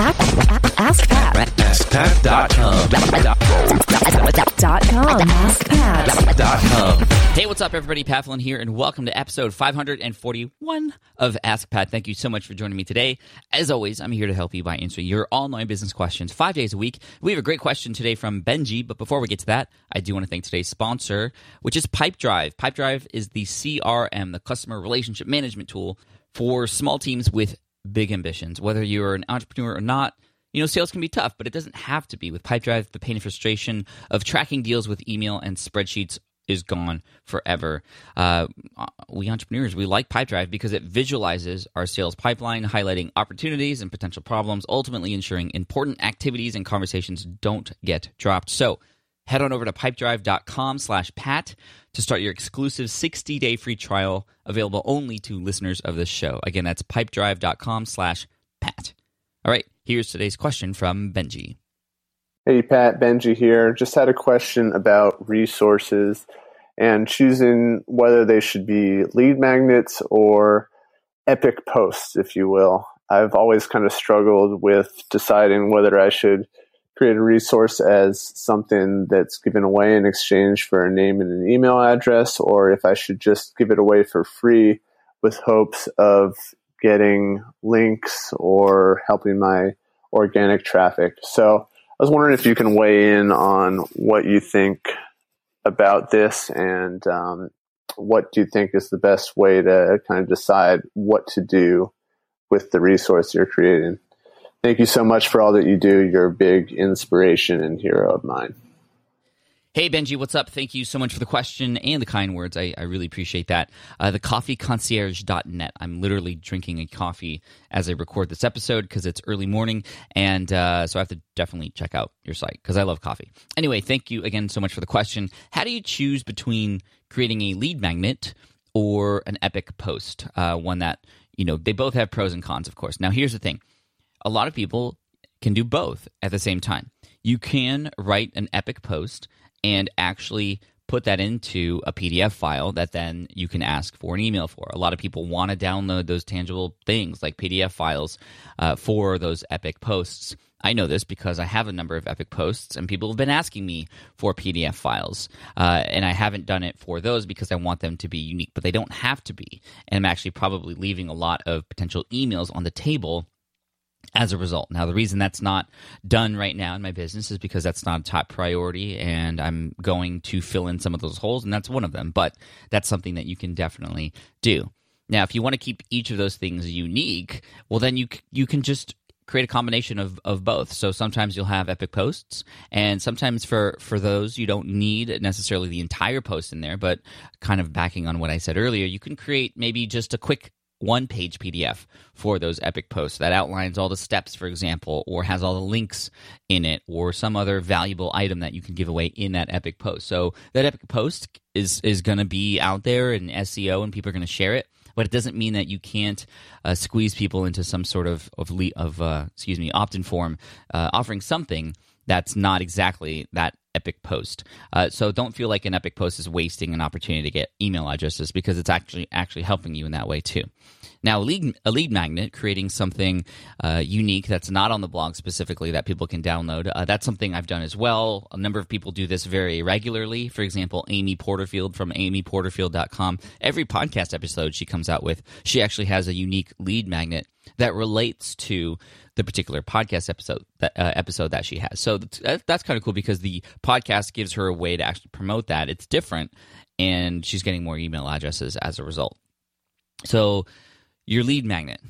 Ask Pat. AskPat.com. Dot com. AskPat. Hey, what's up, everybody? Pat Flynn here, and welcome to episode 541 of Ask Pat. Thank you so much for joining me today. As always, I'm here to help you by answering your online business questions five days a week. We have a great question today from Benji, but before we get to that, I do want to thank today's sponsor, which is Pipedrive. Pipedrive is the CRM, the customer relationship management tool for small teams with big ambitions. Whether you're an entrepreneur or not, you know, sales can be tough, but it doesn't have to be. With Pipedrive, the pain and frustration of tracking deals with email and spreadsheets is gone forever. Uh, we entrepreneurs, we like Pipedrive because it visualizes our sales pipeline, highlighting opportunities and potential problems, ultimately ensuring important activities and conversations don't get dropped. So head on over to pipedrive.com slash pat to start your exclusive 60-day free trial available only to listeners of this show. Again, that's pipedrive.com slash pat. All right, here's today's question from Benji. Hey Pat, Benji here. Just had a question about resources and choosing whether they should be lead magnets or epic posts, if you will. I've always kind of struggled with deciding whether I should create a resource as something that's given away in exchange for a name and an email address, or if I should just give it away for free with hopes of getting links or helping my organic traffic. So I was wondering if you can weigh in on what you think about this and um, what do you think is the best way to kind of decide what to do with the resource you're creating. Thank you so much for all that you do. You're a big inspiration and hero of mine. Hey, Benji, what's up? Thank you so much for the question and the kind words. I, I really appreciate that. Uh, the coffeeconcierge.net. I'm literally drinking a coffee as I record this episode because it's early morning. And uh, so I have to definitely check out your site because I love coffee. Anyway, thank you again so much for the question. How do you choose between creating a lead magnet or an epic post? Uh, one that, you know, they both have pros and cons, of course. Now, here's the thing a lot of people can do both at the same time. You can write an epic post and actually put that into a PDF file that then you can ask for an email for. A lot of people want to download those tangible things like PDF files uh, for those epic posts. I know this because I have a number of epic posts, and people have been asking me for PDF files. Uh, and I haven't done it for those because I want them to be unique, but they don't have to be. And I'm actually probably leaving a lot of potential emails on the table as a result. Now, the reason that's not done right now in my business is because that's not a top priority, and I'm going to fill in some of those holes, and that's one of them. But that's something that you can definitely do. Now, if you want to keep each of those things unique, well, then you you can just create a combination of, of both. So sometimes you'll have epic posts, and sometimes for for those you don't need necessarily the entire post in there, but kind of backing on what I said earlier, you can create maybe just a quick one page PDF for those epic posts that outlines all the steps, for example, or has all the links in it, or some other valuable item that you can give away in that epic post. So that epic post is is going to be out there in SEO, and people are going to share it. But it doesn't mean that you can't uh, squeeze people into some sort of of, le- of uh, excuse me opt-in form, uh, offering something that's not exactly that epic post. Uh, so don't feel like an epic post is wasting an opportunity to get email addresses because it's actually actually helping you in that way too. Now, a lead, a lead magnet, creating something uh, unique that's not on the blog specifically that people can download, uh, that's something I've done as well. A number of people do this very regularly. For example, Amy Porterfield from amyporterfield.com. Every podcast episode she comes out with, she actually has a unique lead magnet that relates to the particular podcast episode that uh, episode that she has. So that's, that's kind of cool because the podcast gives her a way to actually promote that. It's different, and she's getting more email addresses as a result. So your lead magnet.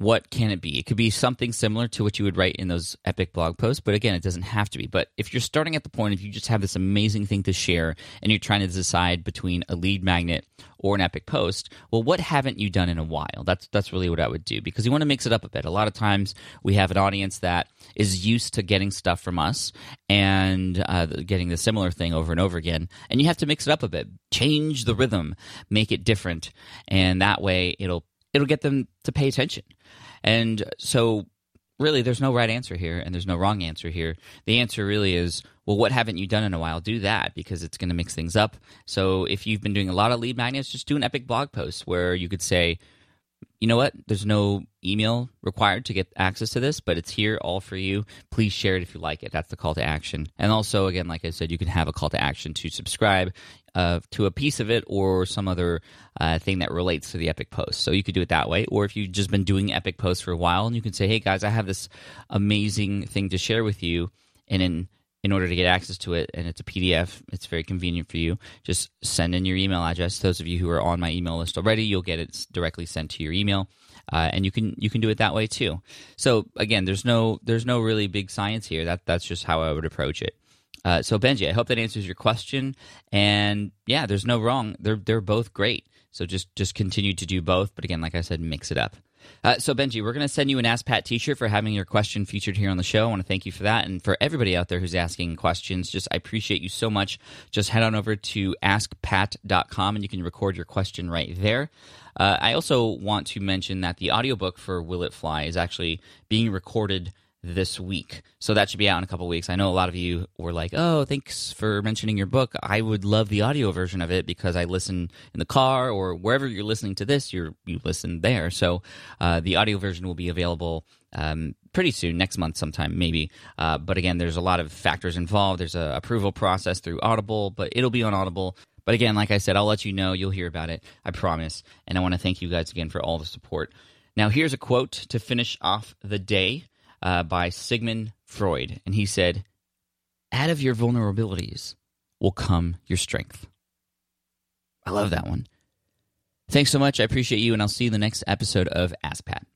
What can it be? It could be something similar to what you would write in those epic blog posts, but again, it doesn't have to be. But if you're starting at the point, if you just have this amazing thing to share and you're trying to decide between a lead magnet or an epic post, well, what haven't you done in a while? That's that's really what I would do because you want to mix it up a bit. A lot of times we have an audience that is used to getting stuff from us and uh, getting the similar thing over and over again, and you have to mix it up a bit, change the rhythm, make it different, and that way it'll it'll get them to pay attention. And so really there's no right answer here and there's no wrong answer here. The answer really is, well, what haven't you done in a while? Do that because it's going to mix things up. So if you've been doing a lot of lead magnets, just do an epic blog post where you could say, you know what? There's no email required to get access to this, but it's here all for you. Please share it if you like it. That's the call to action. And also, again, like I said, you can have a call to action to subscribe uh, to a piece of it or some other uh, thing that relates to the Epic post. So you could do it that way. Or if you've just been doing Epic posts for a while and you can say, hey guys, I have this amazing thing to share with you. And in in order to get access to it, and it's a PDF. It's very convenient for you. Just send in your email address. Those of you who are on my email list already, you'll get it directly sent to your email, uh, and you can you can do it that way too. So again, there's no there's no really big science here. That that's just how I would approach it. Uh, so Benji, I hope that answers your question. And yeah, there's no wrong. They're they're both great. So just just continue to do both. But again, like I said, mix it up. Uh, so, Benji, we're going to send you an Ask Pat t shirt for having your question featured here on the show. I want to thank you for that. And for everybody out there who's asking questions, just I appreciate you so much. Just head on over to askpat.com and you can record your question right there. Uh, I also want to mention that the audiobook for Will It Fly is actually being recorded this week. So that should be out in a couple weeks. I know a lot of you were like, "Oh, thanks for mentioning your book. I would love the audio version of it because I listen in the car or wherever you're listening to this. You're you listen there. So uh, the audio version will be available um, pretty soon, next month sometime maybe. Uh, but again, there's a lot of factors involved. There's a approval process through Audible, but it'll be on Audible. But again, like I said, I'll let you know. You'll hear about it. I promise. And I want to thank you guys again for all the support. Now, here's a quote to finish off the day uh, by Sigmund Freud. And he said, Out of your vulnerabilities will come your strength. I love that one. Thanks so much. I appreciate you, and I'll see you in the next episode of Ask Pat.